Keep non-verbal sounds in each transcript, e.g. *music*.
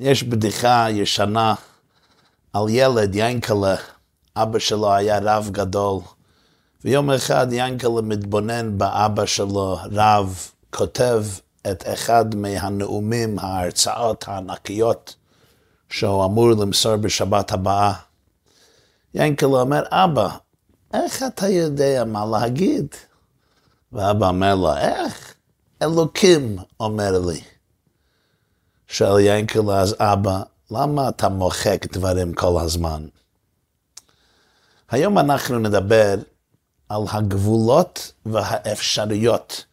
יש בדיחה ישנה על ילד, ינקלה, אבא שלו היה רב גדול, ויום אחד ינקלה מתבונן באבא שלו, רב, כותב את אחד מהנאומים, ההרצאות הענקיות שהוא אמור למסור בשבת הבאה. ינקלה אומר, אבא, איך אתה יודע מה להגיד? ואבא אומר לו, איך? אלוקים אומר לי. שואל ינקלה, אז אבא, למה אתה מוחק דברים כל הזמן? היום אנחנו נדבר על הגבולות והאפשרויות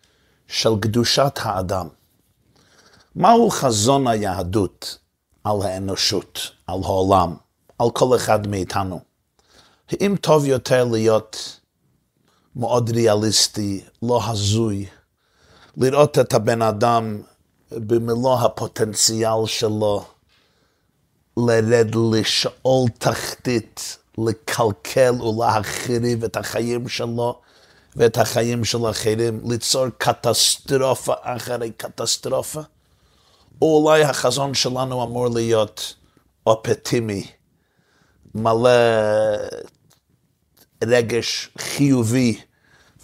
של קדושת האדם. מהו חזון היהדות על האנושות, על העולם, על כל אחד מאיתנו? האם טוב יותר להיות מאוד ריאליסטי, לא הזוי, לראות את הבן אדם במלוא הפוטנציאל שלו, לרד לשאול תחתית, לקלקל ולהחריב את החיים שלו ואת החיים של אחרים, ליצור קטסטרופה אחרי קטסטרופה? או אולי החזון שלנו אמור להיות אופטימי, מלא רגש חיובי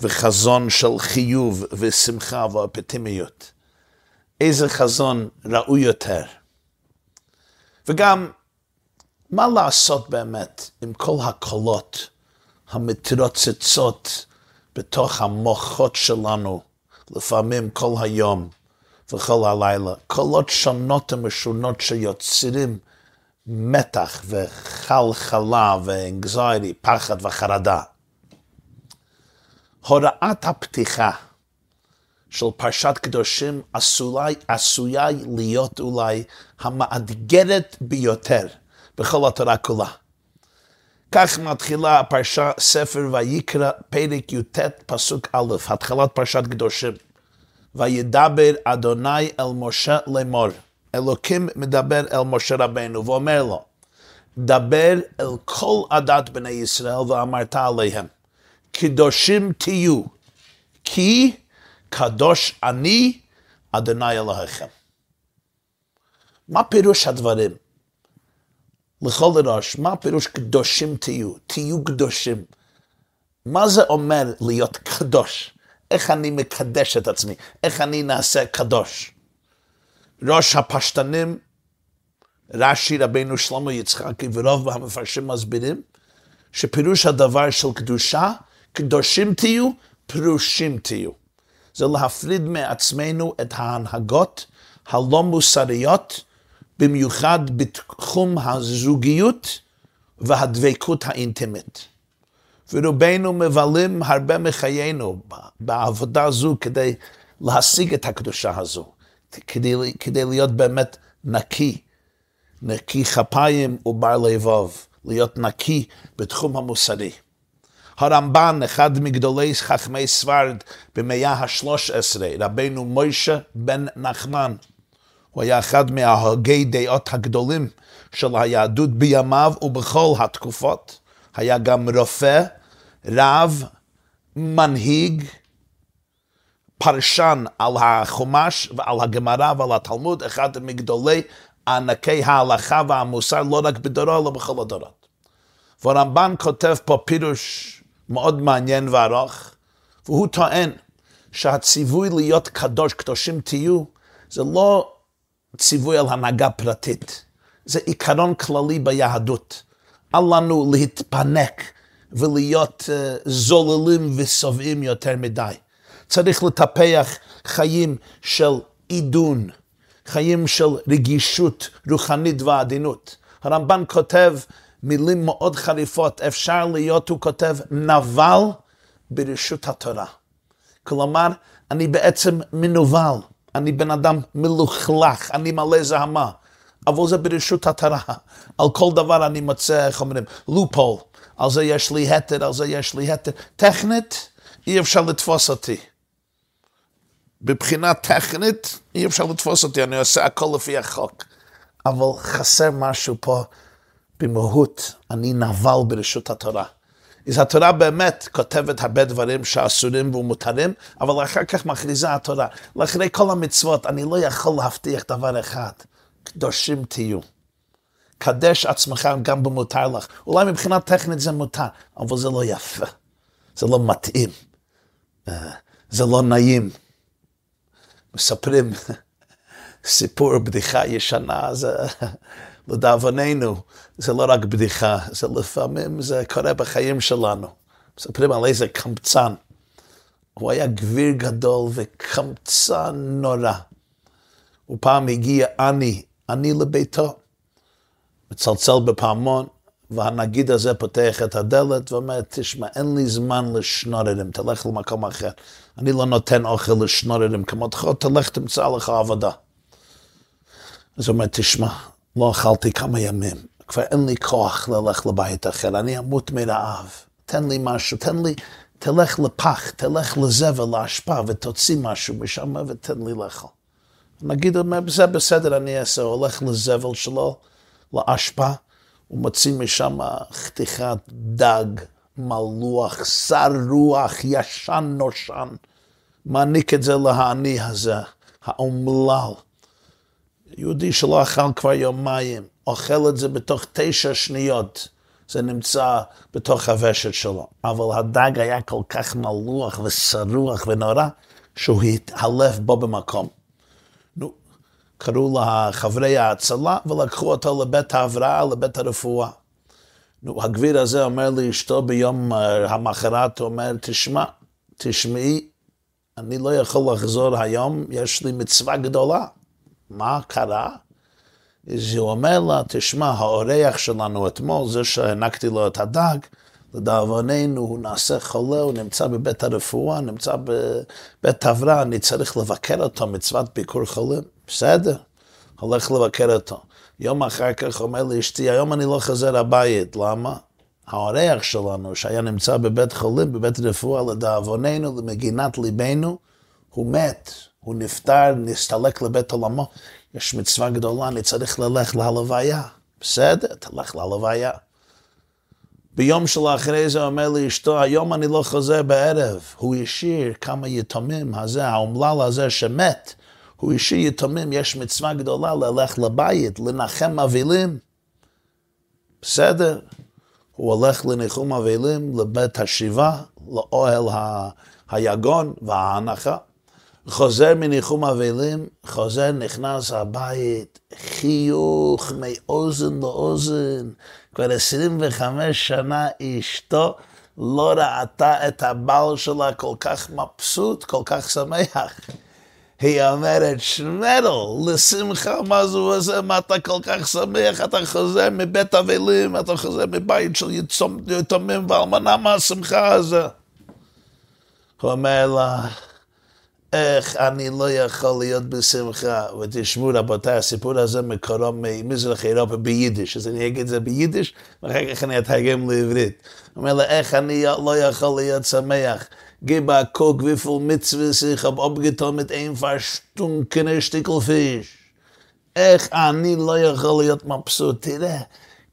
וחזון של חיוב ושמחה ואופטימיות. איזה חזון ראוי יותר. וגם, מה לעשות באמת עם כל הקולות המתרוצצות בתוך המוחות שלנו, לפעמים כל היום וכל הלילה, קולות שונות ומשונות שיוצרים מתח וחלחלה ואנגזיירי, פחד וחרדה. הוראת הפתיחה של פרשת קדושים עשויה, עשויה להיות אולי המאתגרת ביותר בכל התורה כולה. כך מתחילה הפרשה, ספר ויקרא, פרק י"ט, פסוק א', התחלת פרשת קדושים. וידבר אדוני אל משה לאמור. אלוקים מדבר אל משה רבנו ואומר לו, דבר אל כל עדת בני ישראל ואמרת עליהם, קדושים תהיו, כי קדוש אני, אדוני אלוהיכם. מה פירוש הדברים? לכל ראש, מה פירוש קדושים תהיו? תהיו קדושים. מה זה אומר להיות קדוש? איך אני מקדש את עצמי? איך אני נעשה קדוש? ראש הפשטנים, רש"י רבינו שלמה יצחקי ורוב המפרשים מסבירים שפירוש הדבר של קדושה, קדושים תהיו, פירושים תהיו. זה להפריד מעצמנו את ההנהגות הלא מוסריות, במיוחד בתחום הזוגיות והדבקות האינטימית. ורובנו מבלים הרבה מחיינו בעבודה זו כדי להשיג את הקדושה הזו, כדי, כדי להיות באמת נקי, נקי כפיים ובר לבב, להיות נקי בתחום המוסרי. הרמב"ן, אחד מגדולי חכמי סברד במאה ה-13, רבנו מוישה בן נחמן, הוא היה אחד מההוגי דעות הגדולים של היהדות בימיו ובכל התקופות. היה גם רופא, רב, מנהיג, פרשן על החומש ועל הגמרא ועל התלמוד, אחד מגדולי ענקי ההלכה והמוסר, לא רק בדורו, אלא בכל הדורות. והרמב"ן כותב פה פירוש מאוד מעניין וארוך, והוא טוען שהציווי להיות קדוש, קדושים תהיו, זה לא ציווי על הנהגה פרטית, זה עיקרון כללי ביהדות. אל לנו להתפנק ולהיות uh, זוללים ושובעים יותר מדי. צריך לטפח חיים של עידון, חיים של רגישות רוחנית ועדינות. הרמב"ן כותב מילים מאוד חריפות, אפשר להיות, הוא כותב, נבל ברשות התורה. כלומר, אני בעצם מנוול, אני בן אדם מלוכלך, אני מלא זהמה, אבל זה ברשות התורה. על כל דבר אני מוצא, איך אומרים, לופול, על זה יש לי התר, על זה יש לי התר. טכנית, אי אפשר לתפוס אותי. מבחינה טכנית, אי אפשר לתפוס אותי, אני עושה הכל לפי החוק. אבל חסר משהו פה במהות אני נבל ברשות התורה. אז התורה באמת כותבת הרבה דברים שאסורים ומותרים, אבל אחר כך מכריזה התורה. לאחרי כל המצוות אני לא יכול להבטיח דבר אחד, קדושים תהיו. קדש עצמך גם במותר לך. אולי מבחינה טכנית זה מותר, אבל זה לא יפה. זה לא מתאים. אה, זה לא נעים. מספרים *laughs* סיפור, בדיחה ישנה, זה לדאבוננו, זה לא רק בדיחה, זה לפעמים, זה קורה בחיים שלנו. מספרים על איזה קמצן. הוא היה גביר גדול וקמצן נורא. ופעם הגיע עני, עני לביתו, מצלצל בפעמון, והנגיד הזה פותח את הדלת ואומר, תשמע, אין לי זמן לשנוררים, תלך למקום אחר. אני לא נותן אוכל לשנוררים כמותך, תלך תמצא לך עבודה. אז הוא אומר, תשמע, לא אכלתי כמה ימים, כבר אין לי כוח ללכת לבית אחר, אני אמות מרעב. תן לי משהו, תן לי, תלך לפח, תלך לזבל, לאשפה, ותוציא משהו משם ותן לי לאכול. נגיד, זה בסדר, אני אעשה, הולך לזבל שלו, לאשפה, הוא מוציא משם חתיכת דג, מלוח, שר רוח, ישן נושן, מעניק את זה לעני הזה, האומלל. יהודי שלא אכל כבר יומיים, אוכל את זה בתוך תשע שניות. זה נמצא בתוך הוושת שלו. אבל הדג היה כל כך מלוח ושרוח ונורא, שהוא התעלף בו במקום. נו, קראו לחברי ההצלה ולקחו אותו לבית ההבראה, לבית הרפואה. נו, הגביר הזה אומר לאשתו ביום אה, המחרת, הוא אומר, תשמע, תשמעי, אני לא יכול לחזור היום, יש לי מצווה גדולה. מה קרה? אז הוא אומר לה, תשמע, האורח שלנו אתמול, זה שהענקתי לו את הדג, לדאבוננו הוא נעשה חולה, הוא נמצא בבית הרפואה, נמצא בבית הבראה, אני צריך לבקר אותו, מצוות ביקור חולים. בסדר, הולך לבקר אותו. יום אחר כך אומר לאשתי, היום אני לא חוזר הבית, למה? האורח שלנו, שהיה נמצא בבית חולים, בבית רפואה, לדאבוננו, למגינת ליבנו, הוא מת, הוא נפטר, נסתלק לבית עולמו. יש מצווה גדולה, אני צריך ללכת להלוויה. בסדר, תלך להלוויה. ביום שלאחרי זה אומר לאשתו, היום אני לא חוזר בערב. הוא השאיר כמה יתומים הזה, האומלל הזה שמת. הוא השאיר יתומים, יש מצווה גדולה ללכת לבית, לנחם אבלים. בסדר. הוא הולך לניחום אבלים, לבית השיבה, לאוהל היגון וההנחה. חוזר מניחום אבלים, חוזר, נכנס הבית, חיוך מאוזן לאוזן. כבר 25 שנה אשתו לא ראתה את הבעל שלה כל כך מבסוט, כל כך שמח. היא אומרת, שמדל, לשמחה, מה זה וזה, מה אתה כל כך שמח, אתה חוזר מבית אבלים, אתה חוזר מבית של יתומים ואלמנה, מה השמחה הזה? הוא אומר לה, איך אני לא יכול להיות בשמחה. ותשמעו רבותיי, הסיפור הזה מקורו ממזרח אירופה ביידיש, אז אני אגיד את זה ביידיש, ואחר כך אני אתרגם לעברית. הוא אומר לה, איך אני לא יכול להיות שמח? גיבה קוק ויפל מצווה sich hab abgetan mit Stückel Fisch. איך אני לא יכול להיות מבסוט? תראה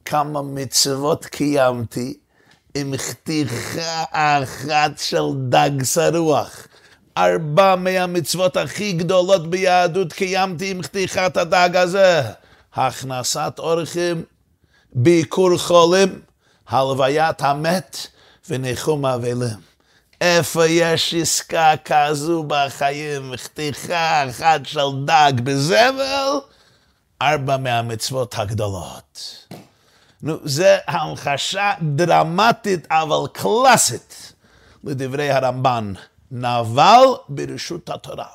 כמה מצוות קיימתי עם חתיכה אחת של דג שרוח. ארבע מהמצוות הכי גדולות ביהדות קיימתי עם חתיכת הדג הזה. הכנסת אורחים, ביקור חולים, הלוויית המת וניחום אבלים. איפה יש עסקה כזו בחיים, חתיכה אחת של דג בזבל, ארבע מהמצוות הגדולות. נו, זה המחשה דרמטית אבל קלאסית לדברי הרמב"ן. נבל ברשות התורה.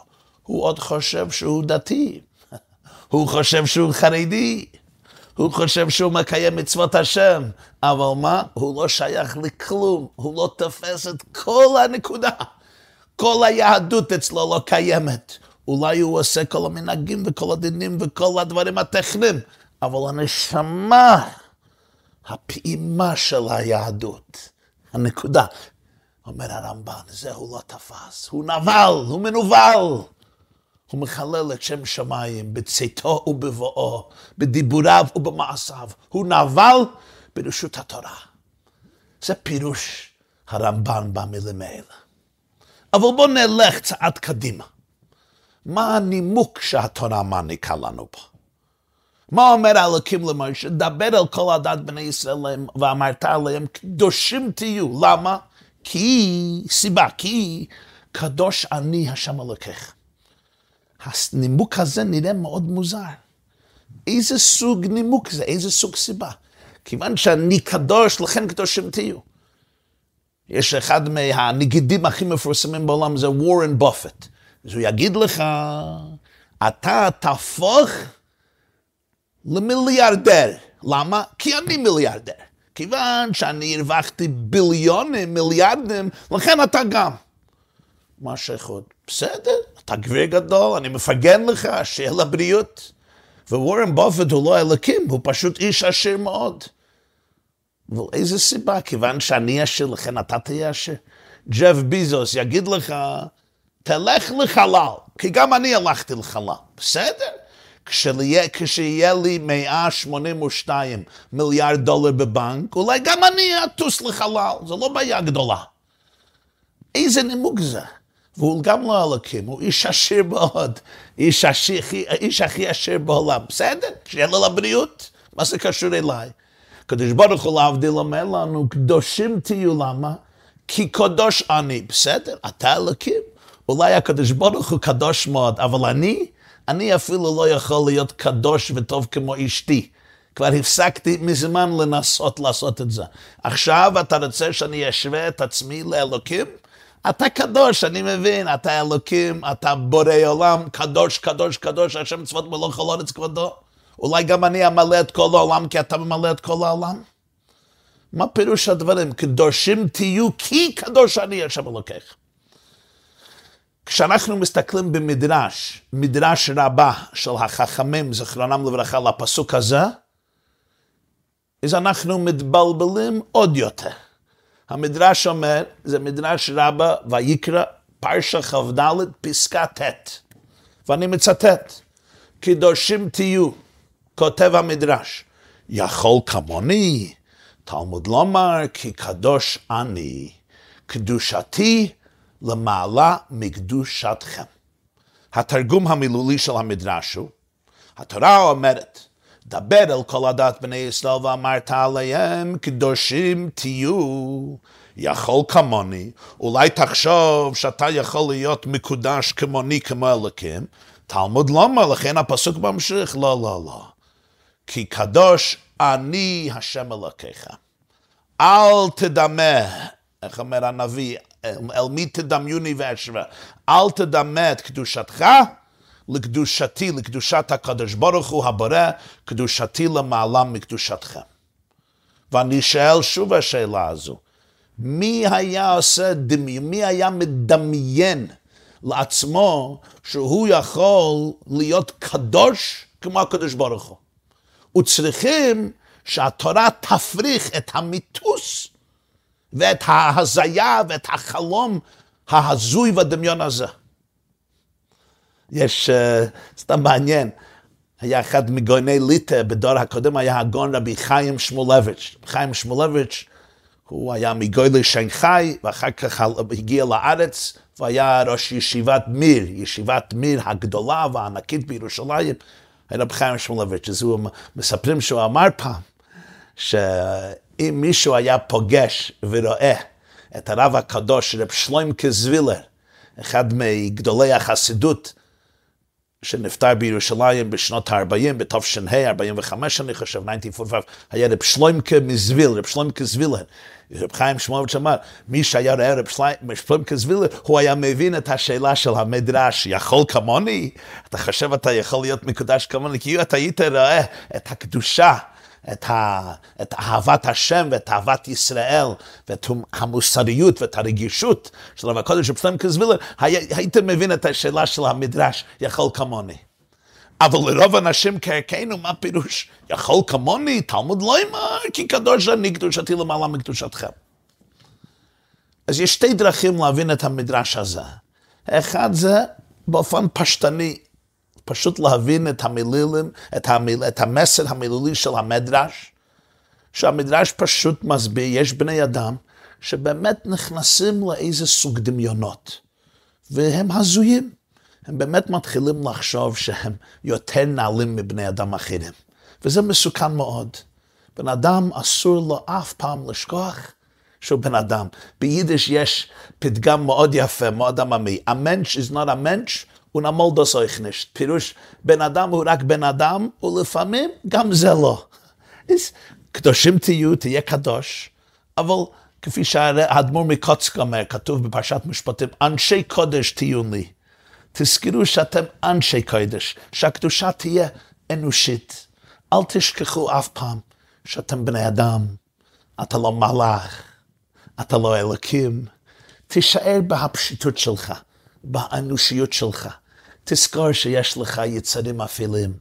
הוא עוד חושב שהוא דתי, *laughs* הוא חושב שהוא חרדי, הוא חושב שהוא מקיים מצוות השם, אבל מה? הוא לא שייך לכלום, הוא לא תופס את כל הנקודה. כל היהדות אצלו לא קיימת. אולי הוא עושה כל המנהגים וכל הדינים וכל הדברים הטכניים, אבל הנשמה, הפעימה של היהדות, הנקודה, אומר הרמב"ן, זה הוא לא תפס, הוא נבל, הוא מנוול. הוא מחלל את שם שמיים בצאתו ובבואו, בדיבוריו ובמעשיו. הוא נבל ברשות התורה. זה פירוש הרמב"ן במילים האלה. אבל בואו נלך צעד קדימה. מה הנימוק שהתורה מעניקה לנו פה? מה אומר אלוקים למשה? דבר אל כל הדת בני ישראל ואמרת עליהם, קדושים תהיו. למה? כי, סיבה, כי קדוש אני השם אלוקיך. הנימוק הזה נראה מאוד מוזר. איזה סוג נימוק זה? איזה סוג סיבה? כיוון שאני קדוש, לכן קדושים תהיו. יש אחד מהנגידים הכי מפורסמים בעולם, זה וורן בופט. אז הוא יגיד לך, אתה תהפוך למיליארדר. למה? כי אני מיליארדר. כיוון שאני הרווחתי ביליונים, מיליארדים, לכן אתה גם. מה שייכות? בסדר, אתה גביר גדול, אני מפרגן לך, שיהיה לבריאות. ווורן בופט הוא לא אלוקים, הוא פשוט איש עשיר מאוד. אבל איזה סיבה? כיוון שאני עשיר, לכן אתה תהיה עשיר. ג'ף ביזוס יגיד לך, תלך לחלל, כי גם אני הלכתי לחלל. בסדר? כשיהיה, כשיהיה לי 182 מיליארד דולר בבנק, אולי גם אני אטוס לחלל, זו לא בעיה גדולה. איזה נימוק זה? והוא גם לא אלוקים, הוא איש עשיר מאוד, איש, עשיר, איש הכי עשיר בעולם. בסדר, שיהיה לו לבריאות, מה זה קשור אליי? הקדוש ברוך הוא להבדיל אומר לנו, קדושים תהיו, למה? כי קדוש אני. בסדר, אתה אלוקים. אולי הקדוש ברוך הוא קדוש מאוד, אבל אני, אני אפילו לא יכול להיות קדוש וטוב כמו אשתי. כבר הפסקתי מזמן לנסות לעשות את זה. עכשיו אתה רוצה שאני אשווה את עצמי לאלוקים? אתה קדוש, אני מבין, אתה אלוקים, אתה בורא עולם, קדוש, קדוש, קדוש, השם צבאות מלוך על ארץ כבודו. אולי גם אני אמלא את כל העולם כי אתה ממלא את כל העולם? מה פירוש הדברים? קדושים תהיו כי קדוש אני השם אלוקיך. כשאנחנו מסתכלים במדרש, מדרש רבה של החכמים, זכרונם לברכה, לפסוק הזה, אז אנחנו מתבלבלים עוד יותר. המדרש אומר, זה מדרש רבה ויקרא, פרשה כ"ד, פסקה ט', ואני מצטט, קדושים תהיו, כותב המדרש, יכול כמוני, תלמוד לומר כי קדוש אני, קדושתי למעלה מקדושתכם. התרגום המילולי של המדרש הוא, התורה אומרת, דבר אל כל הדת בני ישראל ואמרת עליהם, קדושים תהיו, יכול כמוני, אולי תחשוב שאתה יכול להיות מקודש כמוני כמו אלוקים, תלמוד לומר, לכן הפסוק ממשיך, לא, לא, לא. כי קדוש אני השם אלוקיך. אל תדמה, איך אומר הנביא, אל מי תדמיוני ואשווה, אל תדמה את קדושתך לקדושתי, לקדושת הקדוש ברוך הוא הבורא, קדושתי למעלה מקדושתכם. ואני שואל שוב השאלה הזו, מי היה עושה דמיון, מי היה מדמיין לעצמו שהוא יכול להיות קדוש כמו הקדוש ברוך הוא? וצריכים שהתורה תפריך את המיתוס ואת ההזיה ואת החלום ההזוי והדמיון הזה. יש, uh, סתם מעניין, היה אחד מגאוני ליטא בדור הקודם, היה הגאון רבי חיים שמואלביץ'. חיים שמואלביץ', הוא היה מגוילי שנגחאי, ואחר כך הגיע לארץ, והיה ראש ישיבת מיר, ישיבת מיר הגדולה והענקית בירושלים. רב חיים שמואלביץ', אז הוא מספרים שהוא אמר פעם, שאם מישהו היה פוגש ורואה את הרב הקדוש, רב שלוים קזווילר, אחד מגדולי החסידות, שנפטר בירושלים בשנות ה-40, בתש"ה, 45 אני חושב, 1945, היה רב שלוימקה מזוויל, רב שלוימקה זווילר. רב חיים שמואלביץ' אמר, מי שהיה רואה רב שלוימקה זווילר, הוא היה מבין את השאלה של המדרש, יכול כמוני? אתה חושב אתה יכול להיות מקודש כמוני? כי אתה היית רואה את הקדושה. את, ה, את אהבת השם ואת אהבת ישראל ואת המוסריות ואת הרגישות של הרב הקודש של פסלם קזווילר, הייתם מבין את השאלה של המדרש, יכול כמוני. אבל לרוב אנשים כערכנו, מה פירוש? יכול כמוני, תלמוד לא אמר, כי קדוש אני קדושתי למעלה מקדושתכם. אז יש שתי דרכים להבין את המדרש הזה. אחד זה באופן פשטני, פשוט להבין את המילים, את, המיל, את המסר המילולי של המדרש, שהמדרש פשוט מסביר, יש בני אדם שבאמת נכנסים לאיזה סוג דמיונות, והם הזויים. הם באמת מתחילים לחשוב שהם יותר נעלים מבני אדם אחרים. וזה מסוכן מאוד. בן אדם אסור לו אף פעם לשכוח שהוא בן אדם. ביידיש יש פתגם מאוד יפה, מאוד עממי. A mensch is not a mensch, ונמולדוס euch nicht. פירוש, בן אדם הוא רק בן אדם, ולפעמים גם זה לא. קדושים תהיו, תהיה קדוש, אבל כפי שהאדמו"ר מקוצק אומר, כתוב בפרשת משפטים, אנשי קודש תהיו לי. תזכרו שאתם אנשי קודש, שהקדושה תהיה אנושית. אל תשכחו אף פעם שאתם בני אדם, אתה לא מלאך, אתה לא אלוקים. תישאר בהפשיטות שלך, באנושיות שלך. תזכור שיש לך יצרים אפלים,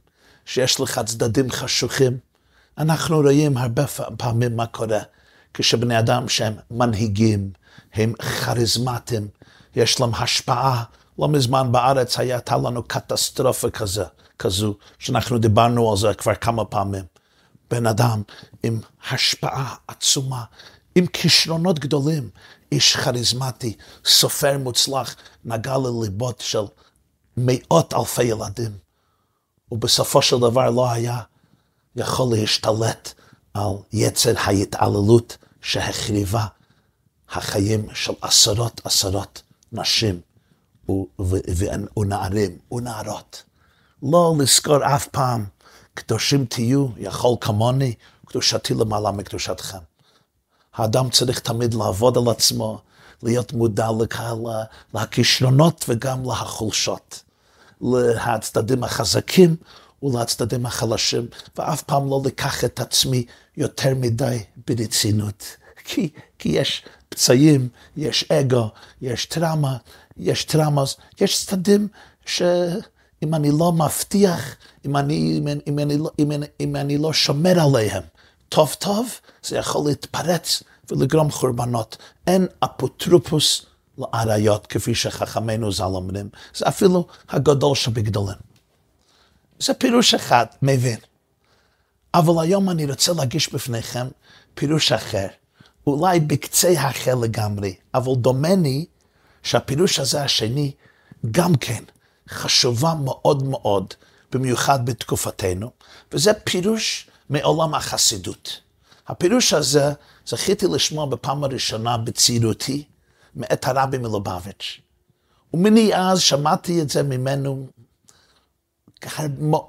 שיש לך צדדים חשוכים. אנחנו רואים הרבה פעמים מה קורה כשבני אדם שהם מנהיגים, הם כריזמטיים, יש להם השפעה. לא מזמן בארץ הייתה לנו קטסטרופה כזה, כזו, שאנחנו דיברנו על זה כבר כמה פעמים. בן אדם עם השפעה עצומה, עם כישרונות גדולים, איש כריזמטי, סופר מוצלח, נגע לליבות של מאות אלפי ילדים, ובסופו של דבר לא היה יכול להשתלט על יצר ההתעללות שהחריבה החיים של עשרות עשרות נשים ונערים ונערות. לא לזכור אף פעם, קדושים תהיו, יכול כמוני, קדושתי למעלה מקדושתכם. האדם צריך תמיד לעבוד על עצמו, להיות מודע לקהלה, לכישרונות וגם לחולשות, להצדדים החזקים ולצדדים החלשים, ואף פעם לא לקח את עצמי יותר מדי ברצינות. *laughs* כי, כי יש פצעים, יש אגו, יש טראומה, יש טראומות, יש צדדים שאם אני לא מבטיח, אם אני, אם, אם, אני, לא, אם, אם אני לא שומר עליהם טוב טוב, זה יכול להתפרץ ולגרום חורבנות. אין אפוטרופוס לאריות, כפי שחכמינו ז"ל אומרים. זה אפילו הגדול שבגדולים. זה פירוש אחד, מבין. אבל היום אני רוצה להגיש בפניכם פירוש אחר, אולי בקצה אחר לגמרי, אבל דומני שהפירוש הזה השני גם כן חשובה מאוד מאוד, במיוחד בתקופתנו, וזה פירוש מעולם החסידות. הפירוש הזה זכיתי לשמוע בפעם הראשונה בצעירותי מאת הרבי מלובביץ'. ומני אז שמעתי את זה ממנו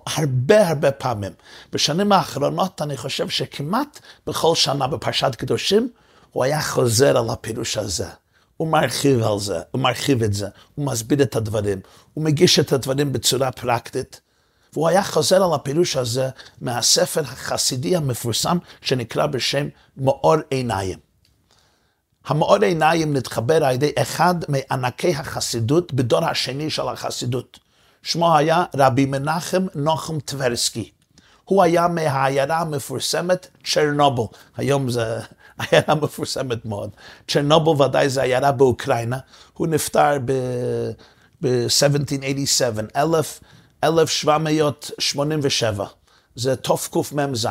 הרבה הרבה פעמים. בשנים האחרונות אני חושב שכמעט בכל שנה בפרשת קדושים הוא היה חוזר על הפירוש הזה. הוא מרחיב על זה, הוא מרחיב את זה, הוא מסביר את הדברים, הוא מגיש את הדברים בצורה פרקטית. והוא היה חוזר על הפירוש הזה מהספר החסידי המפורסם שנקרא בשם מאור עיניים. המאור עיניים נתחבר על ידי אחד מענקי החסידות בדור השני של החסידות. שמו היה רבי מנחם נוחם טברסקי. הוא היה מהעיירה המפורסמת צ'רנובל. היום זה עיירה מפורסמת מאוד. צ'רנובל ודאי זה עיירה באוקראינה. הוא נפטר ב-1787, 1787. זה תקמ"ז.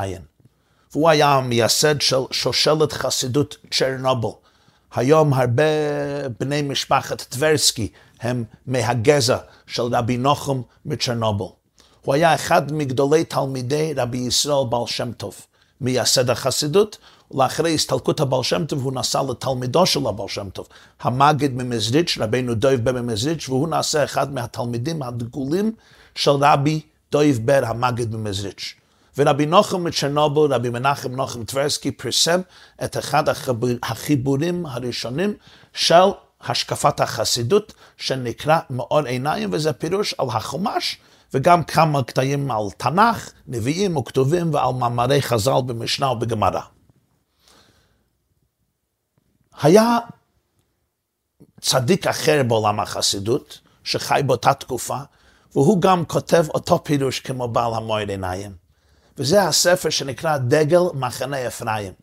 והוא היה המייסד של שושלת חסידות צ'רנובל. היום הרבה בני משפחת טברסקי הם מהגזע של רבי נוחם מצ'רנובל. הוא היה אחד מגדולי תלמידי רבי ישראל בעל שם טוב, מייסד החסידות, ולאחרי הסתלקות הבעל שם טוב הוא נסע לתלמידו של הבעל שם טוב, המגיד ממזריץ', רבינו דויב בר ממזריץ', והוא נעשה אחד מהתלמידים הדגולים של רבי דויב בר המגיד ממזריץ'. ורבי נוחם מצ'רנובל, רבי מנחם נוחם טברסקי, פרסם את אחד החיבורים הראשונים של השקפת החסידות, שנקרא מאור עיניים, וזה פירוש על החומש, וגם כמה קטעים על תנ"ך, נביאים וכתובים, ועל מאמרי חז"ל במשנה ובגמרא. היה צדיק אחר בעולם החסידות, שחי באותה תקופה, והוא גם כותב אותו פירוש כמו בעל המוער עיניים. וזה הספר שנקרא דגל מחנה אפרים.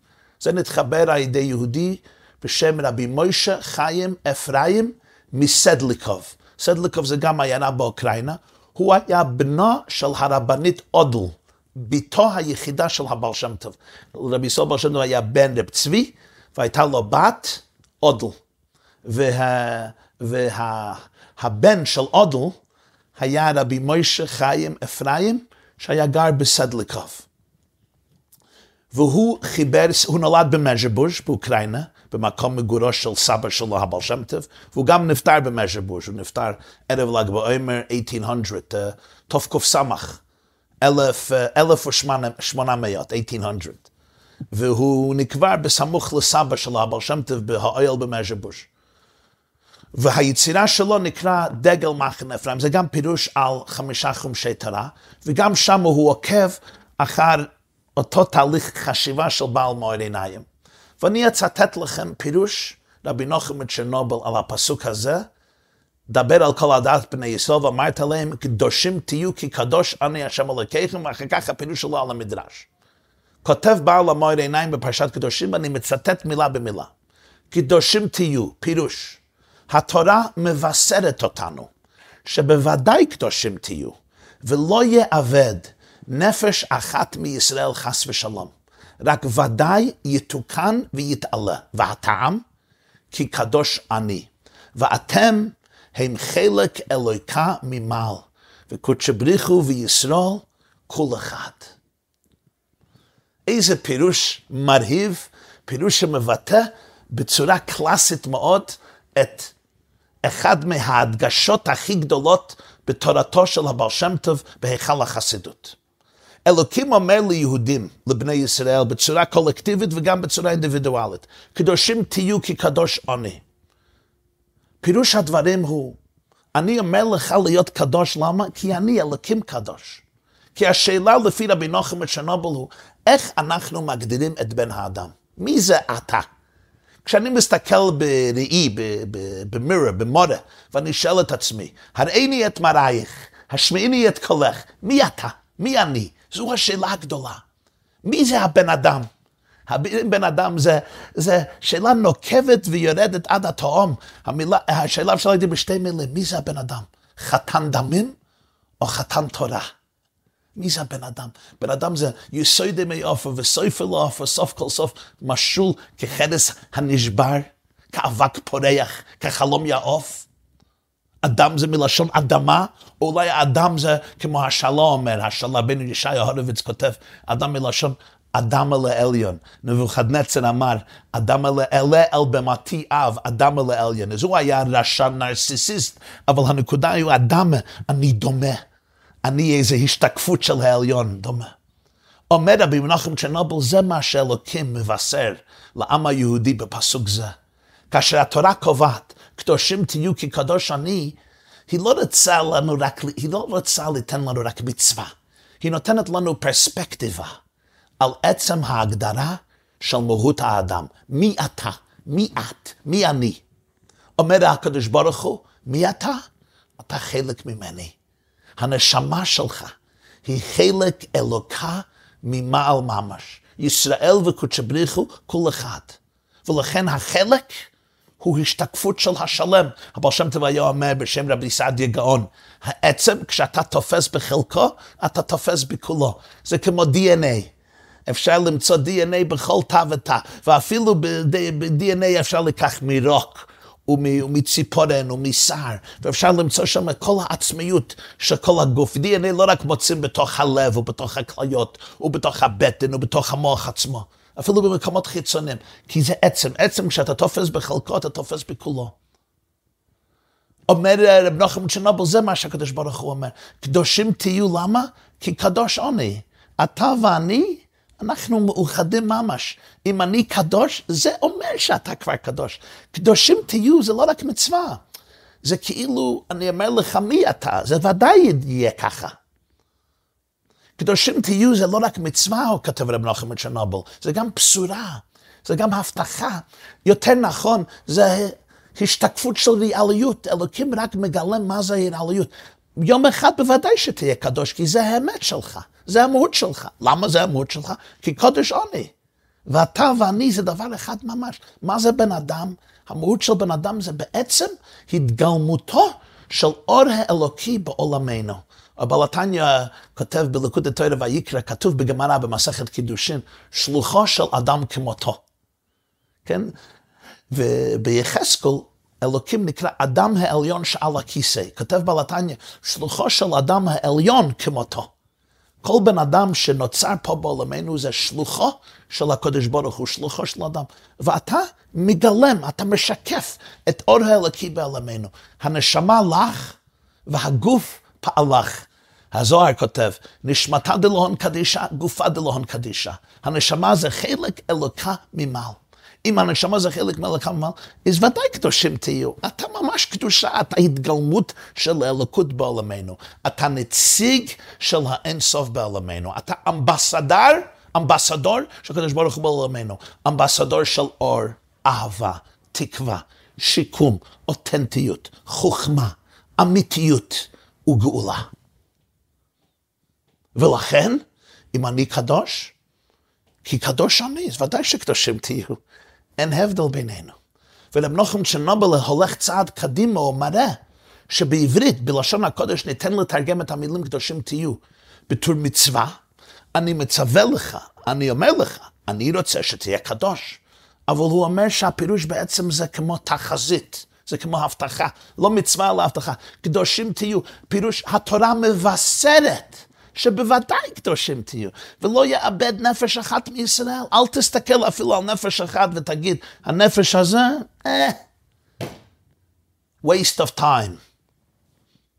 זה נתחבר על ידי יהודי בשם רבי מוישה חיים אפרים מסדליקוב. סדליקוב זה גם עיירה באוקראינה. הוא היה בנו של הרבנית אודל, בתו היחידה של הבעל שם טוב. רבי ישראל בר שם טוב היה בן רב צבי, והייתה לו בת אודל. והבן וה, וה, של אודל היה רבי מוישה חיים אפרים, שהיה גר בסדליקוב. והוא חיבר, הוא נולד במז'בוז' באוקראינה, במקום מגורו של סבא שלו, הבעל שם טוב, והוא גם נפטר במז'בוז', הוא נפטר ערב ל"ג בעומר 1800, תק"ס, 1800, 1800. והוא נקבר בסמוך לסבא שלו, הבעל שם טוב, בהאויל במז'בוז'. והיצירה שלו נקרא דגל מחנה אפרים, זה גם פירוש על חמישה חומשי תורה, וגם שם הוא עוקב אחר אותו תהליך חשיבה של בעל מוער עיניים. ואני אצטט לכם פירוש רבי נוחם מצ'רנובל על הפסוק הזה, דבר על כל הדת בני ישראל ואמרת להם, קדושים תהיו כי קדוש אני השם אלוקיכם, ואחר כך הפירוש שלו על המדרש. כותב בעל המוער עיניים בפרשת קדושים, ואני מצטט מילה במילה. קדושים תהיו, פירוש. התורה מבשרת אותנו, שבוודאי קדושים תהיו, ולא יאבד נפש אחת מישראל חס ושלום. רק ודאי יתוקן ויתעלה. והטעם? כי קדוש אני. ואתם הם חלק אלוהיקה ממעל. וקודשא בריחו וישראל כל אחד. איזה פירוש מרהיב, פירוש שמבטא בצורה קלאסית מאוד את אחד מההדגשות הכי גדולות בתורתו של הבעל שם טוב בהיכל החסידות. אלוקים אומר ליהודים, לבני ישראל, בצורה קולקטיבית וגם בצורה אינדיבידואלית, קדושים תהיו כי קדוש אני. פירוש הדברים הוא, אני אומר לך להיות קדוש, למה? כי אני אלוקים קדוש. כי השאלה לפי רבי נוחם וצ'רנובל הוא, איך אנחנו מגדירים את בן האדם? מי זה אתה? כשאני מסתכל בראי, במירה, במורה, ואני שואל את עצמי, הראיני את מראייך, השמיעיני את קולך, מי אתה? מי אני? זו השאלה הגדולה. מי זה הבן אדם? הבן אדם זה, זה שאלה נוקבת ויורדת עד התהום. השאלה אפשר להגיד בשתי מילים, מי זה הבן אדם? חתן דמים או חתן תורה? מי זה הבן אדם? בן אדם זה יסודי מעופר וסופר לעופר, סוף כל סוף משול כחדס הנשבר, כאבק פורח, כחלום יעוף. אדם זה מלשון אדמה, אולי האדם זה כמו השאלה אומר, השאלה בן ישעיה הורוביץ כותב, אדם מלשון אדם אל העליון. נבוכדנצר אמר, אדם אל אלה אל במתי אב, אדם אל העליון. אז הוא היה רשע נרסיסיסט, אבל הנקודה היא אדם, אני דומה. אני איזו השתקפות של העליון, דומה. אומר רבי מנחם צ'רנובל, זה מה שאלוקים מבשר לעם היהודי בפסוק זה. כאשר התורה קובעת, קדושים תהיו כי קדוש אני, היא לא רוצה לנו רק, היא לא רוצה ליתן לנו רק מצווה, היא נותנת לנו פרספקטיבה על עצם ההגדרה של מהות האדם. מי אתה? מי את? מי אני? אומר הקדוש ברוך הוא, מי אתה? אתה חלק ממני. הנשמה שלך היא חלק אלוקה ממעל ממש. ישראל וקודשא בריחו, כל אחד. ולכן החלק הוא השתקפות של השלם. הבעל שם טוב היה אומר בשם רבי סעדיה גאון, העצם, כשאתה תופס בחלקו, אתה תופס בכולו. זה כמו DNA. אפשר למצוא DNA בכל תא ותא, ואפילו ב-DNA אפשר לקח מרוק. ומציפורן ומשר, ואפשר למצוא שם כל העצמיות של כל הגוף. DNA לא רק מוצאים בתוך הלב ובתוך הכליות ובתוך הבטן ובתוך המוח עצמו. אפילו במקומות חיצוניים, כי זה עצם. עצם כשאתה תופס בחלקו, אתה תופס בכולו. אומר רב נחם צ'רנובל, זה מה שהקדוש ברוך הוא אומר. קדושים תהיו, למה? כי קדוש אני. אתה ואני, אנחנו מאוחדים ממש. אם אני קדוש, זה אומר שאתה כבר קדוש. קדושים תהיו, זה לא רק מצווה. זה כאילו, אני אומר לך מי אתה, זה ודאי יהיה ככה. קדושים תהיו זה לא רק מצווה, הוא כתב רב נחמן צ'רנובל, זה גם בשורה, זה גם הבטחה. יותר נכון, זה השתקפות של ריאליות. אלוקים רק מגלה מה זה ריאליות. יום אחד בוודאי שתהיה קדוש, כי זה האמת שלך, זה המהות שלך. למה זה המהות שלך? כי קודש עוני. ואתה ואני זה דבר אחד ממש. מה זה בן אדם? המהות של בן אדם זה בעצם התגלמותו של אור האלוקי בעולמנו. אבל התניא כותב בליקוד התוירה ויקרא, כתוב בגמרא במסכת קידושין, שלוחו של אדם כמותו. כן? וביחזקאל, אלוקים נקרא אדם העליון שעל הכיסא. כותב בעל התניא, שלוחו של אדם העליון כמותו. כל בן אדם שנוצר פה בעולמנו זה שלוחו של הקדוש ברוך הוא, שלוחו של אדם. ואתה מגלם, אתה משקף את אור האלוקי בעולמנו. הנשמה לך והגוף פעלך. הזוהר כותב, נשמתה דלהון קדישה, גופה דלהון קדישה. הנשמה זה חלק אלוקה ממעל. אם הנשמה זה חלק מאלוקה ממעל, אז ודאי קדושים תהיו. אתה ממש קדושה, אתה התגלמות של האלוקות בעולמנו. אתה נציג של האינסוף בעולמנו. אתה אמבסדר, אמבסדור של הקדוש ברוך הוא בעולמנו. אמבסדור של אור, אהבה, תקווה, שיקום, אותנטיות, חוכמה, אמיתיות וגאולה. ולכן, אם אני קדוש, כי קדוש אני, אז ודאי שקדושים תהיו. אין הבדל בינינו. ורב נוחם צ'רנובל הולך צעד קדימה, הוא מראה שבעברית, בלשון הקודש, ניתן לתרגם את המילים קדושים תהיו בתור מצווה. אני מצווה לך, אני אומר לך, אני רוצה שתהיה קדוש. אבל הוא אומר שהפירוש בעצם זה כמו תחזית, זה כמו הבטחה, לא מצווה אלא הבטחה. קדושים תהיו, פירוש התורה מבשרת. שבוודאי קדושים תהיו, ולא יאבד נפש אחת מישראל. אל תסתכל אפילו על נפש אחת ותגיד, הנפש הזה, אה, waste of time.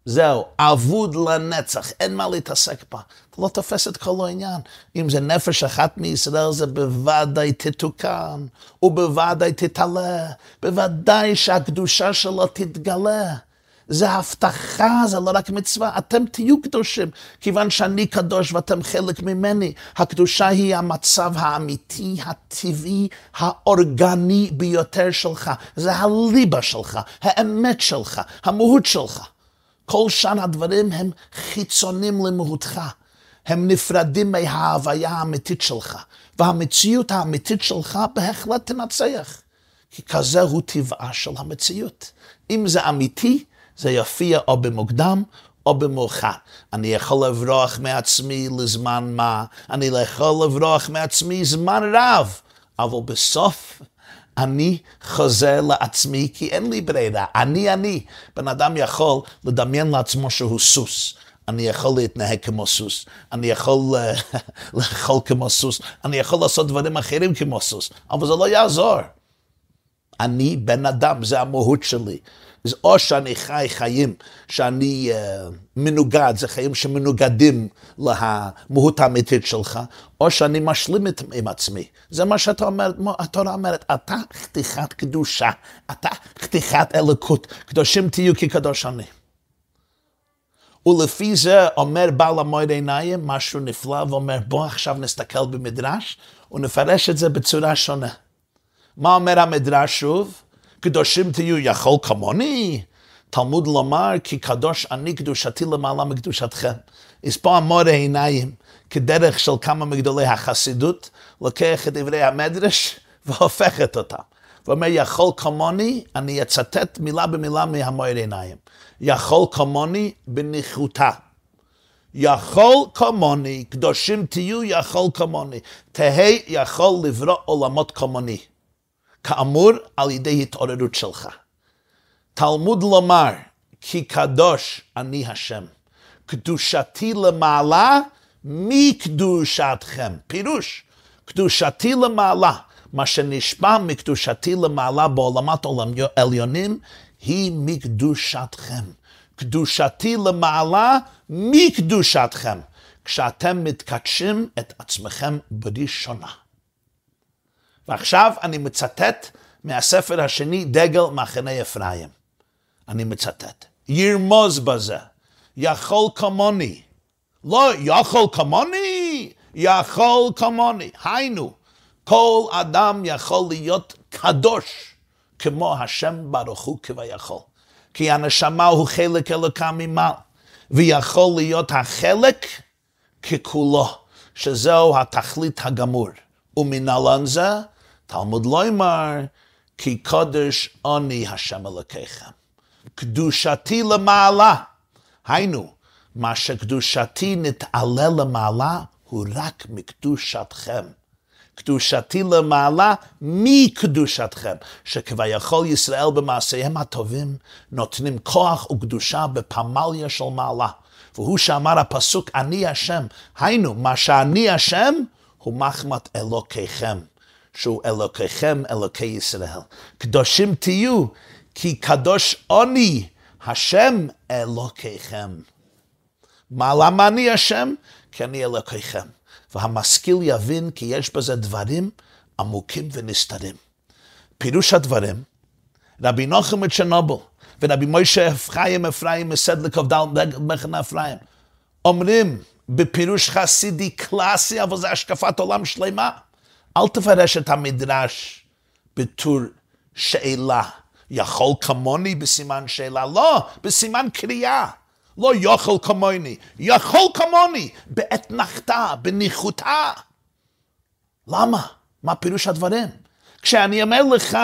זהו, אבוד לנצח, אין מה להתעסק בה. אתה לא תופס את כל העניין. אם זה נפש אחת מישראל, זה בוודאי תתוקן, ובוודאי תתעלה, בוודאי שהקדושה שלו תתגלה. זה הבטחה, זה לא רק מצווה. אתם תהיו קדושים, כיוון שאני קדוש ואתם חלק ממני. הקדושה היא המצב האמיתי, הטבעי, האורגני ביותר שלך. זה הליבה שלך, האמת שלך, המהות שלך. כל שאר הדברים הם חיצונים למהותך. הם נפרדים מההוויה האמיתית שלך. והמציאות האמיתית שלך בהחלט תנצח. כי כזה הוא טבעה של המציאות. אם זה אמיתי, זה יופיע או במוקדם או במאוחר. אני יכול לברוח מעצמי לזמן מה, אני יכול לברוח מעצמי זמן רב, אבל בסוף אני חוזר לעצמי כי אין לי ברירה. אני אני. בן אדם יכול לדמיין לעצמו שהוא סוס. אני יכול להתנהג כמו סוס, אני יכול אה, *laughs* לאכול כמו סוס, אני יכול לעשות דברים אחרים כמו סוס, אבל זה לא יעזור. אני בן אדם, זה המהות שלי. אז או שאני חי חיים שאני uh, מנוגד, זה חיים שמנוגדים למהות האמיתית שלך, או שאני משלים את, עם עצמי. זה מה שאתה אומר, התורה אומרת, אתה חתיכת קדושה, אתה חתיכת אלוקות, קדושים תהיו כקדוש אני. ולפי זה אומר בעל המועד עיניים משהו נפלא, ואומר בוא עכשיו נסתכל במדרש ונפרש את זה בצורה שונה. מה אומר המדרש שוב? קדושים תהיו יכול כמוני? תלמוד לומר כי קדוש אני קדושתי למעלה מקדושתכם. אז פה המורה עיניים, כדרך של כמה מגדולי החסידות, לוקח את דברי המדרש *laughs* והופכת אותם. ואומר, יכול כמוני, אני אצטט מילה במילה מהמורה עיניים. יכול כמוני בניחותה. יכול כמוני, קדושים תהיו יכול כמוני. תהא יכול לברוא עולמות כמוני. כאמור, על ידי התעוררות שלך. תלמוד לומר, כי קדוש אני השם. קדושתי למעלה מקדושתכם. פירוש, קדושתי למעלה, מה שנשמע מקדושתי למעלה בעולמת עולם עליונים, היא מקדושתכם. קדושתי למעלה מקדושתכם, כשאתם מתקדשים את עצמכם בראשונה. ועכשיו אני מצטט מהספר השני, דגל מחנה אפרים. אני מצטט. ירמוז בזה, יכול כמוני. לא יכול כמוני, יכול כמוני. היינו, כל אדם יכול להיות קדוש כמו השם ברוך הוא כביכול. כי הנשמה הוא חלק אלוקה ממעל, ויכול להיות החלק ככולו, שזהו התכלית הגמור. ומנהלן זה לא אמר, כי קודש אני השם אלוקיכם. קדושתי למעלה, היינו, מה שקדושתי נתעלה למעלה הוא רק מקדושתכם. קדושתי למעלה מקדושתכם, שכביכול ישראל במעשיהם הטובים נותנים כוח וקדושה בפמליה של מעלה. והוא שאמר הפסוק, אני השם. היינו, מה שאני השם, הוא מחמת אלוקיכם, שהוא אלוקיכם, אלוקי ישראל. קדושים תהיו, כי קדוש אני, השם אלוקיכם. מה למה אני השם? כי אני אלוקיכם. והמשכיל יבין כי יש בזה דברים עמוקים ונסתרים. פירוש הדברים, רבי נוחם מצ'רנובל ורבי מוישה אפרים אפרים מסדלק כ"ד מחנה אפרים, אומרים בפירוש חסידי קלאסי, אבל זה השקפת עולם שלמה. אל תפרש את המדרש בתור שאלה. יכול כמוני בסימן שאלה? לא, בסימן קריאה. לא יאכל כמוני, יכול כמוני, באתנחתה, בניחותה. למה? מה פירוש הדברים? כשאני אומר לך,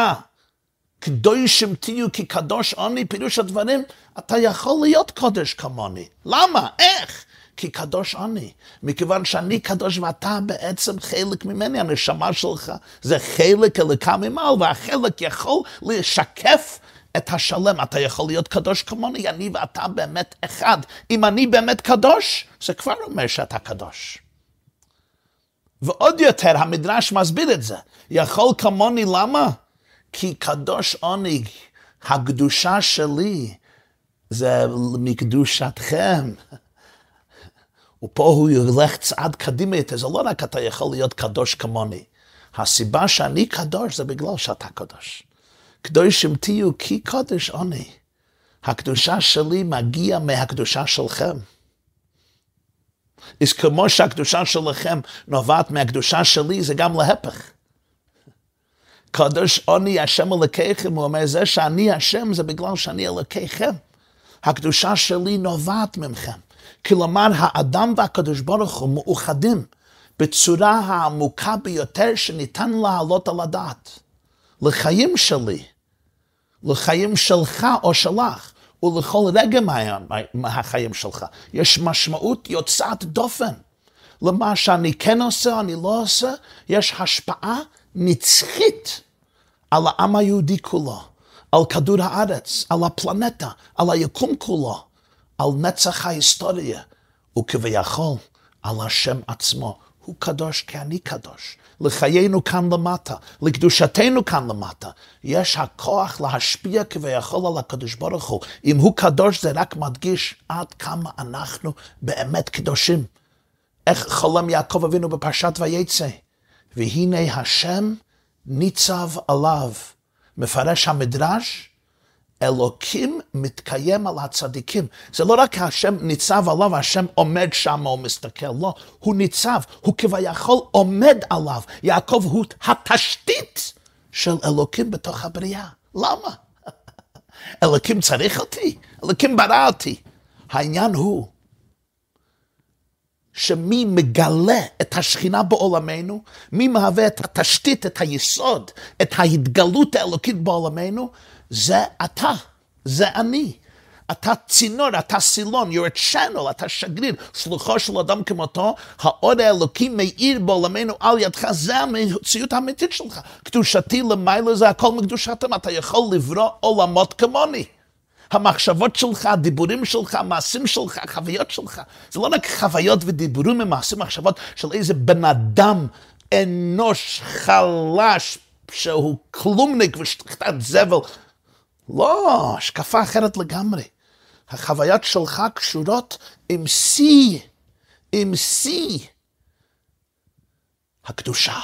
קדושים תהיו כי קדוש אני, פירוש הדברים, אתה יכול להיות קדוש כמוני. למה? איך? כי קדוש אני. מכיוון שאני קדוש ואתה בעצם חלק ממני, הנשמה שלך זה חלק אלוקה ממעל, והחלק יכול לשקף את השלם. אתה יכול להיות קדוש כמוני, אני ואתה באמת אחד. אם אני באמת קדוש, זה כבר אומר שאתה קדוש. ועוד יותר, המדרש מסביר את זה. יכול כמוני, למה? כי קדוש אני, הקדושה שלי, זה מקדושתכם. ופה הוא ילך צעד קדימה יותר, זה לא רק אתה יכול להיות קדוש כמוני. הסיבה שאני קדוש זה בגלל שאתה קדוש. קדושים תהיו כי קדוש אני. הקדושה שלי מגיעה מהקדושה שלכם. אז כמו שהקדושה שלכם נובעת מהקדושה שלי, זה גם להפך. קדוש אני השם אלוקיכם, הוא אומר, זה שאני השם זה בגלל שאני אלוקיכם. הקדושה שלי נובעת ממכם. כלומר, האדם והקדוש ברוך הוא מאוחדים בצורה העמוקה ביותר שניתן להעלות על הדעת. לחיים שלי, לחיים שלך או שלך, ולכל רגע מהחיים שלך. יש משמעות יוצאת דופן. למה שאני כן עושה, אני לא עושה, יש השפעה נצחית על העם היהודי כולו, על כדור הארץ, על הפלנטה, על היקום כולו, על נצח ההיסטוריה, וכביכול על השם עצמו. הוא קדוש כי אני קדוש. לחיינו כאן למטה, לקדושתנו כאן למטה. יש הכוח להשפיע כביכול על הקדוש ברוך הוא. אם הוא קדוש זה רק מדגיש עד כמה אנחנו באמת קדושים. איך חולם יעקב אבינו בפרשת ויצא. והנה השם ניצב עליו. מפרש המדרש, אלוקים מתקיים על הצדיקים. זה לא רק השם ניצב עליו, השם עומד שם או מסתכל, לא, הוא ניצב, הוא כביכול עומד עליו. יעקב הוא התשתית של אלוקים בתוך הבריאה. למה? *laughs* אלוקים צריך אותי, אלוקים ברא אותי. העניין הוא שמי מגלה את השכינה בעולמנו, מי מהווה את התשתית, את היסוד, את ההתגלות האלוקית בעולמנו, זה אתה, זה אני. אתה צינור, אתה סילון, you're a channel, אתה שגריר, שלוחו של אדם כמותו, האור האלוקי מאיר בעולמנו על ידך, זה המציאות האמיתית שלך. קדושתי למעלה זה הכל מקדושתם, אתה יכול לברוא עולמות כמוני. המחשבות שלך, הדיבורים שלך, המעשים שלך, החוויות שלך. זה לא רק חוויות ודיבורים ומעשים, מחשבות של איזה בן אדם אנוש חלש, שהוא כלומניק ושתחתת זבל. לא, השקפה אחרת לגמרי. החוויות שלך קשורות עם שיא, עם שיא הקדושה.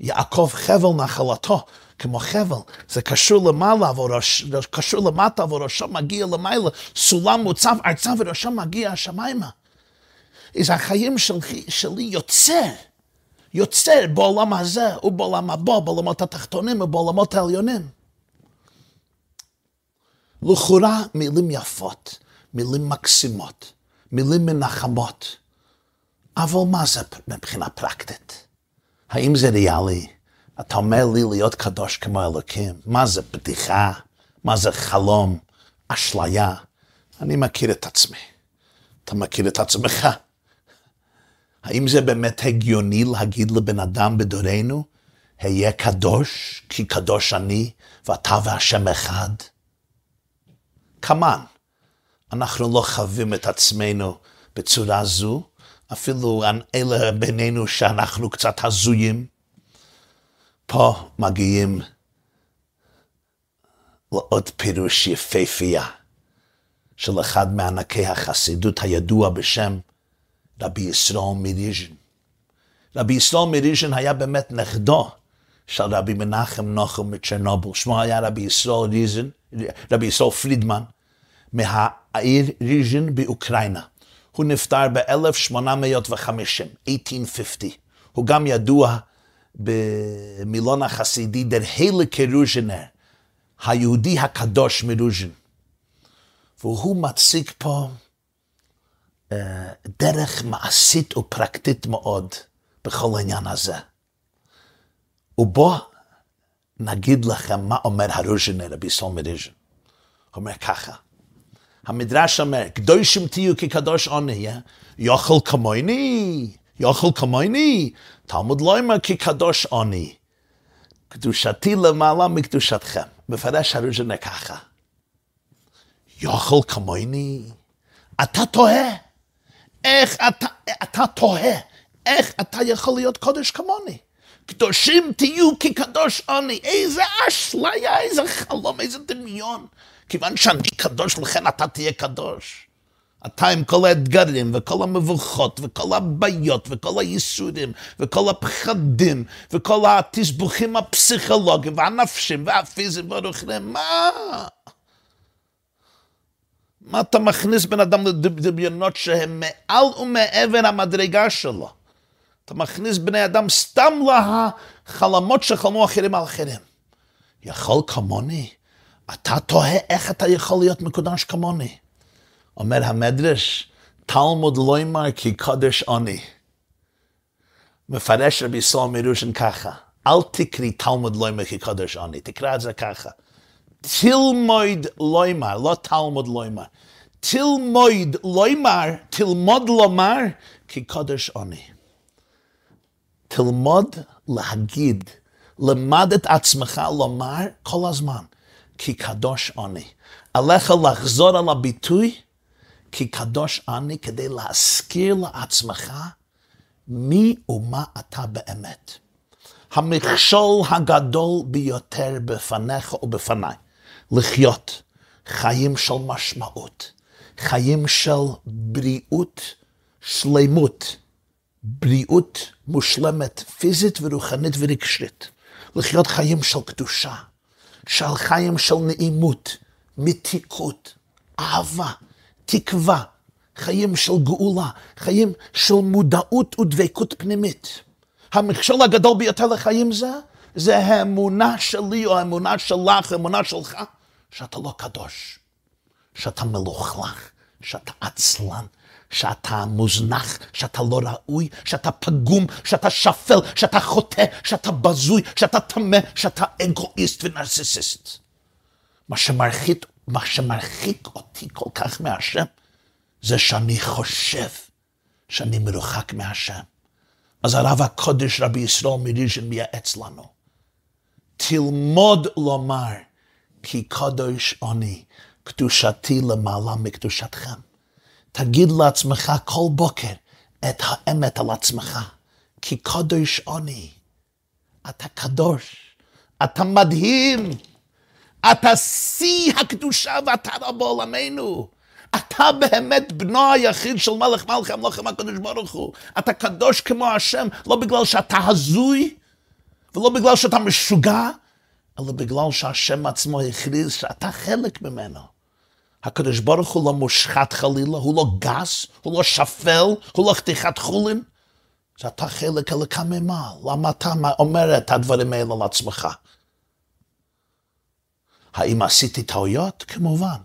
יעקב חבל נחלתו, כמו חבל, זה קשור למעלה וראש, קשור למטה וראשו מגיע למעלה, סולם מוצב ארצה וראשו מגיע השמיימה. אז החיים שלי, שלי יוצר, יוצר בעולם הזה ובעולם הבא, בעולמות התחתונים ובעולמות העליונים. לכאורה מילים יפות, מילים מקסימות, מילים מנחמות, אבל מה זה מבחינה פרקטית? האם זה ריאלי? אתה אומר לי להיות קדוש כמו אלוקים, מה זה בדיחה? מה זה חלום? אשליה? אני מכיר את עצמי. אתה מכיר את עצמך. האם זה באמת הגיוני להגיד לבן אדם בדורנו, היה קדוש, כי קדוש אני, ואתה והשם אחד? כמן. אנחנו לא חווים את עצמנו בצורה זו, אפילו אלה בינינו שאנחנו קצת הזויים. פה מגיעים לעוד פירוש יפהפייה של אחד מענקי החסידות הידוע בשם רבי ישראל מריז'ן. רבי ישראל מריז'ן היה באמת נכדו של רבי מנחם נוחם מצ'רנובל. שמו היה רבי ישראל ריזן, רבי ישראל פרידמן, מהעיר ריז'ן באוקראינה. הוא נפטר ב-1850, 1850. הוא גם ידוע במילון החסידי דר הילה רוז'נר, היהודי הקדוש מרוז'ן. והוא מציג פה uh, דרך מעשית ופרקטית מאוד בכל העניין הזה. ובוא נגיד לכם מה אומר הרוז'נר, רבי סול מריז'ן. הוא אומר ככה, המדרש אומר, קדושים תהיו כקדוש עוני, יאכל כמוני, יאכל כמוני, תלמוד לא אומר כקדוש עוני. קדושתי למעלה מקדושתכם. מפרש הרוז'נר ככה, יאכל כמוני, אתה טועה. איך אתה, אתה טועה, איך אתה יכול להיות קודש כמוני? קדושים תהיו כקדוש אני. איזה אשליה, איזה חלום, איזה דמיון. כיוון שאני קדוש, לכן אתה תהיה קדוש. אתה עם כל האתגרים וכל המבוכות וכל הבעיות וכל הייסורים וכל הפחדים וכל התסבוכים הפסיכולוגיים והנפשים והפיזיים והרוחניים, מה? מה אתה מכניס בן אדם לדמיונות שהם מעל ומעבר המדרגה שלו? אתה מכניס בני אדם סתם לחלומות שחלמו אחרים על אחרים. יכול כמוני? אתה תוהה איך אתה יכול להיות מקודש כמוני. אומר המדרש, תלמוד לא יאמר כי קודש אני. מפרש רבי סול מרושן ככה, אל תקרי תלמוד לא יאמר כי קודש אני, תקרא את זה ככה. תלמוד לא יאמר, לא תלמוד לא יאמר. תלמוד לא יאמר, תלמוד לומר כי קודש אני. תלמוד להגיד, למד את עצמך לומר כל הזמן, כי קדוש אני. עליך לחזור על הביטוי, כי קדוש אני, כדי להזכיר לעצמך מי ומה אתה באמת. המכשול הגדול ביותר בפניך ובפניי, לחיות חיים של משמעות, חיים של בריאות, שלמות, בריאות מושלמת, פיזית ורוחנית ורגשית. לחיות חיים של קדושה, של חיים של נעימות, מתיקות, אהבה, תקווה, חיים של גאולה, חיים של מודעות ודבקות פנימית. המכשול הגדול ביותר לחיים זה, זה האמונה שלי או האמונה שלך, האמונה שלך, שאתה לא קדוש, שאתה מלוכלך, שאתה עצלן, שאתה מוזנח, שאתה לא ראוי, שאתה פגום, שאתה שפל, שאתה חוטא, שאתה בזוי, שאתה טמא, שאתה אגואיסט ונרסיסיסט. מה שמרחיק, מה שמרחיק אותי כל כך מהשם, זה שאני חושב שאני מרוחק מהשם. אז הרב הקודש רבי ישראל מריז'ן מייעץ לנו. תלמוד לומר, כי קדוש אני, קדושתי למעלה מקדושתכם. תגיד לעצמך כל בוקר את האמת על עצמך, כי קדוש אני. אתה קדוש, אתה מדהים, אתה שיא הקדושה ואתה רב עולמנו. אתה באמת בנו היחיד של מלך מלכי המלוכים הקדוש ברוך הוא. אתה קדוש כמו השם, לא בגלל שאתה הזוי, ולא בגלל שאתה משוגע, אלא בגלל שהשם עצמו הכריז שאתה חלק ממנו. הקדוש ברוך הוא לא מושחת חלילה, הוא לא גס, הוא לא שפל, הוא לא חתיכת חולין. זה אתה חלק אלוקה ממעל. למה אתה אומר את הדברים האלה לעצמך? האם עשיתי טעויות? כמובן.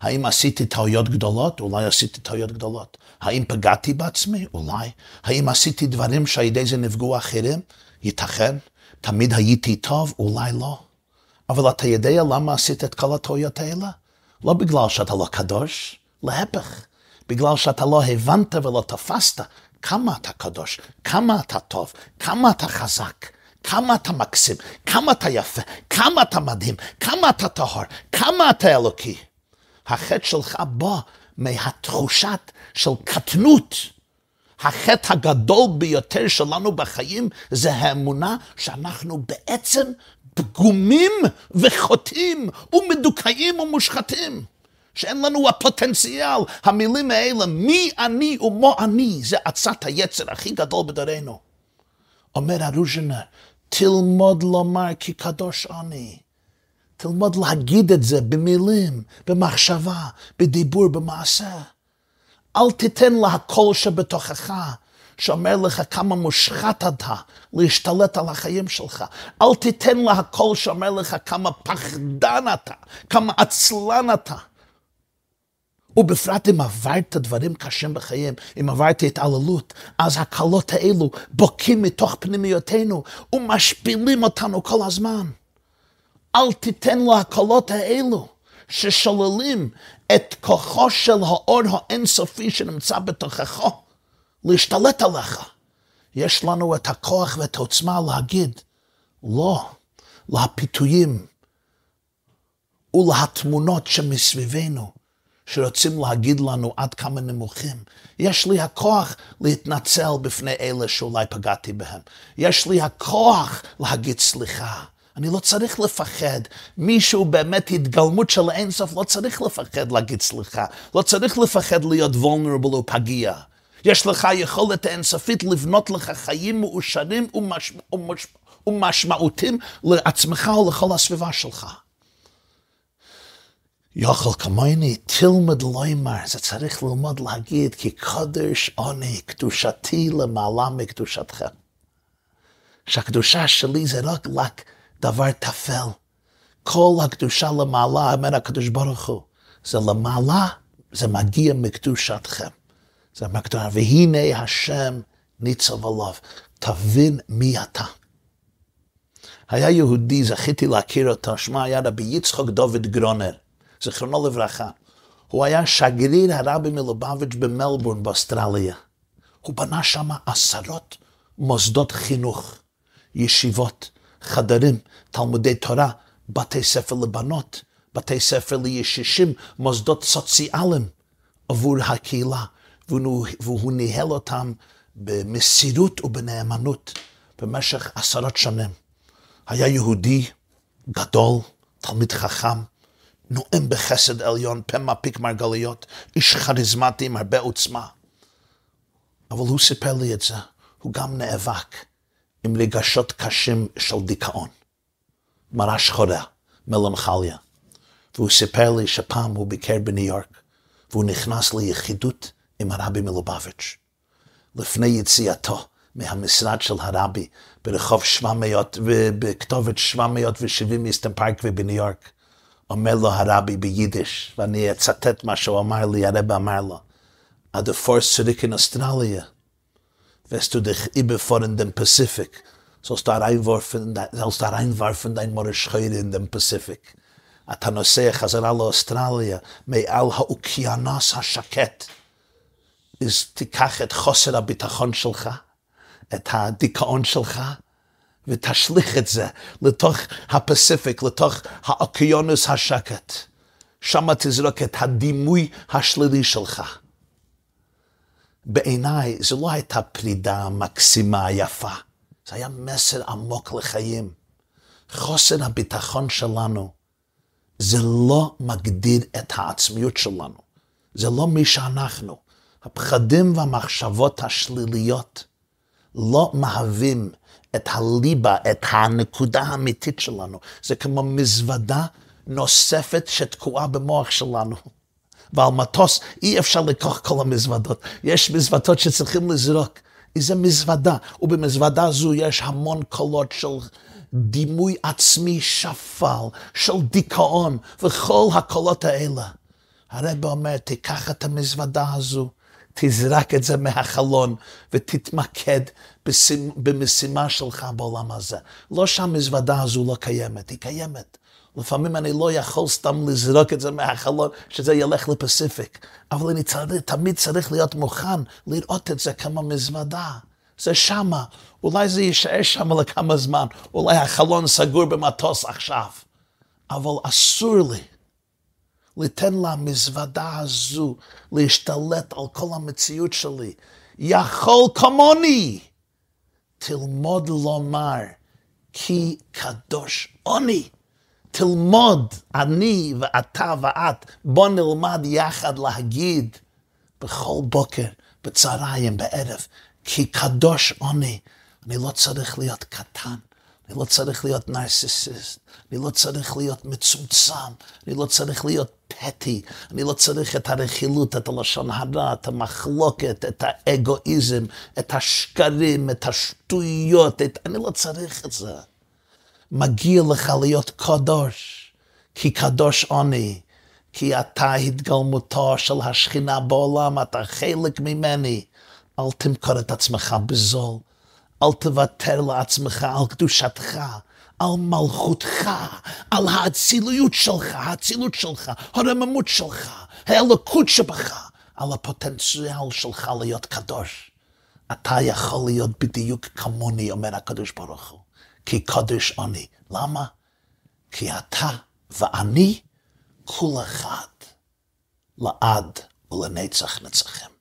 האם עשיתי טעויות גדולות? אולי עשיתי טעויות גדולות. האם פגעתי בעצמי? אולי. האם עשיתי דברים שעל ידי זה נפגעו אחרים? ייתכן. תמיד הייתי טוב? אולי לא. אבל אתה יודע למה עשית את כל הטעויות האלה? לא בגלל שאתה לא קדוש, להפך, בגלל שאתה לא הבנת ולא תפסת כמה אתה קדוש, כמה אתה טוב, כמה אתה חזק, כמה אתה מקסים, כמה אתה יפה, כמה אתה מדהים, כמה אתה טהור, כמה אתה אלוקי. החטא שלך בא מהתחושת של קטנות. החטא הגדול ביותר שלנו בחיים זה האמונה שאנחנו בעצם פגומים וחוטאים ומדוכאים ומושחתים. שאין לנו הפוטנציאל, המילים האלה, מי אני ומו אני, זה עצת היצר הכי גדול בדורנו. אומר הרוז'נר, תלמוד לומר כי קדוש אני. תלמוד להגיד את זה במילים, במחשבה, בדיבור, במעשה. אל תיתן להקול שבתוכך, שאומר לך כמה מושחת אתה, להשתלט על החיים שלך. אל תיתן להקול שאומר לך כמה פחדן אתה, כמה עצלן אתה. ובפרט אם עברת דברים קשים בחיים, אם עברת התעללות, אז הקלות האלו בוקעים מתוך פנימיותינו ומשפילים אותנו כל הזמן. אל תיתן להקלות האלו ששוללים את כוחו של האור האינסופי שנמצא בתוכך להשתלט עליך. יש לנו את הכוח ואת העוצמה להגיד לא לפיתויים ולתמונות שמסביבנו. שרוצים להגיד לנו עד כמה נמוכים. יש לי הכוח להתנצל בפני אלה שאולי פגעתי בהם. יש לי הכוח להגיד סליחה. אני לא צריך לפחד. מישהו באמת התגלמות של האינסוף, לא צריך לפחד להגיד סליחה. לא צריך לפחד להיות vulnerable ופגיע. יש לך יכולת אינסופית לבנות לך חיים מאושרים ומש... ומש... ומשמעותיים לעצמך ולכל הסביבה שלך. יוכל כמוני, תלמד לומר, זה צריך ללמוד להגיד, כי קודש עוני, קדושתי למעלה מקדושתכם. שהקדושה שלי זה רק רק דבר טפל. כל הקדושה למעלה, אומר הקדוש ברוך הוא, זה למעלה, זה מגיע מקדושתכם. זה מקדושה, והנה השם ניצב עליו, תבין מי אתה. היה יהודי, זכיתי להכיר אותו, שמה היה רבי יצחק דוד גרונר. זיכרונו לברכה. הוא היה שגריר הרבי מלובביץ' במלבורן באוסטרליה. הוא בנה שם עשרות מוסדות חינוך, ישיבות, חדרים, תלמודי תורה, בתי ספר לבנות, בתי ספר לישישים, מוסדות סוציאליים עבור הקהילה, והוא, והוא ניהל אותם במסירות ובנאמנות במשך עשרות שנים. היה יהודי גדול, תלמיד חכם, נואם בחסד עליון, פה מפיק מרגליות, איש כריזמטי עם הרבה עוצמה. אבל הוא סיפר לי את זה, הוא גם נאבק עם רגשות קשים של דיכאון, מרה שחורה, מלנכליה. והוא סיפר לי שפעם הוא ביקר בניו יורק, והוא נכנס ליחידות עם הרבי מלובביץ'. לפני יציאתו מהמשרד של הרבי ברחוב 700, בכתובת 770 מיסטר פארקווי בניו יורק, אומר לו הרבי ביידיש, ואני אצטט מה שהוא אמר לי, הרבי אמר לו, the first zurück in Australia, wirst du dich überfahren den Pazifik, sollst du reinwerfen, sollst du reinwerfen dein Morischheure in den Pazifik. אתה נוסע חזרה לאוסטרליה, מעל האוקיינוס השקט, אז תיקח את חוסר הביטחון שלך, את הדיכאון שלך, ותשליך את זה לתוך הפסיפיק, לתוך האוקיינוס השקט. שם תזרוק את הדימוי השלילי שלך. בעיניי זו לא הייתה פרידה מקסימה, יפה. זה היה מסר עמוק לחיים. חוסר הביטחון שלנו זה לא מגדיר את העצמיות שלנו. זה לא מי שאנחנו. הפחדים והמחשבות השליליות לא מהווים את הליבה, את הנקודה האמיתית שלנו. זה כמו מזוודה נוספת שתקועה במוח שלנו. ועל מטוס אי אפשר לקוח כל המזוודות. יש מזוודות שצריכים לזרוק. איזה מזוודה, ובמזוודה זו יש המון קולות של דימוי עצמי שפל, של דיכאון, וכל הקולות האלה. הרב אומר, תיקח את המזוודה הזו, תזרק את זה מהחלון ותתמקד במשימה שלך בעולם הזה. לא שהמזוודה הזו לא קיימת, היא קיימת. לפעמים אני לא יכול סתם לזרוק את זה מהחלון, שזה ילך לפסיפיק. אבל אני צריך, תמיד צריך להיות מוכן לראות את זה כמו מזוודה. זה שמה. אולי זה יישאר שמה לכמה זמן. אולי החלון סגור במטוס עכשיו. אבל אסור לי ליתן למזוודה הזו להשתלט על כל המציאות שלי. יכול כמוני. תלמוד לומר, כי קדוש עוני. תלמוד, אני ואתה ואת, בוא נלמד יחד להגיד בכל בוקר, בצהריים, בערב, כי קדוש עוני. אני לא צריך להיות קטן, אני לא צריך להיות נרסיסיסט, אני לא צריך להיות מצומצם, אני לא צריך להיות פטי, אני לא צריך את הרכילות, את הלשון הרע, את המחלוקת, את האגואיזם, את השקרים, את השטויות, את... אני לא צריך את זה. מגיע לך להיות קדוש, כי קדוש עוני, כי אתה התגלמותו של השכינה בעולם, אתה חלק ממני. אל תמכור את עצמך בזול, אל תוותר לעצמך על קדושתך, על מלכותך, על האציליות שלך, האצילות שלך, הרממות שלך, האלוקות שבך, על הפוטנציאל שלך להיות קדוש. אתה יכול להיות בדיוק כמוני, אומר הקדוש ברוך הוא, כי קדוש אני. למה? כי אתה ואני כול אחד, לעד ולנצח נצחים.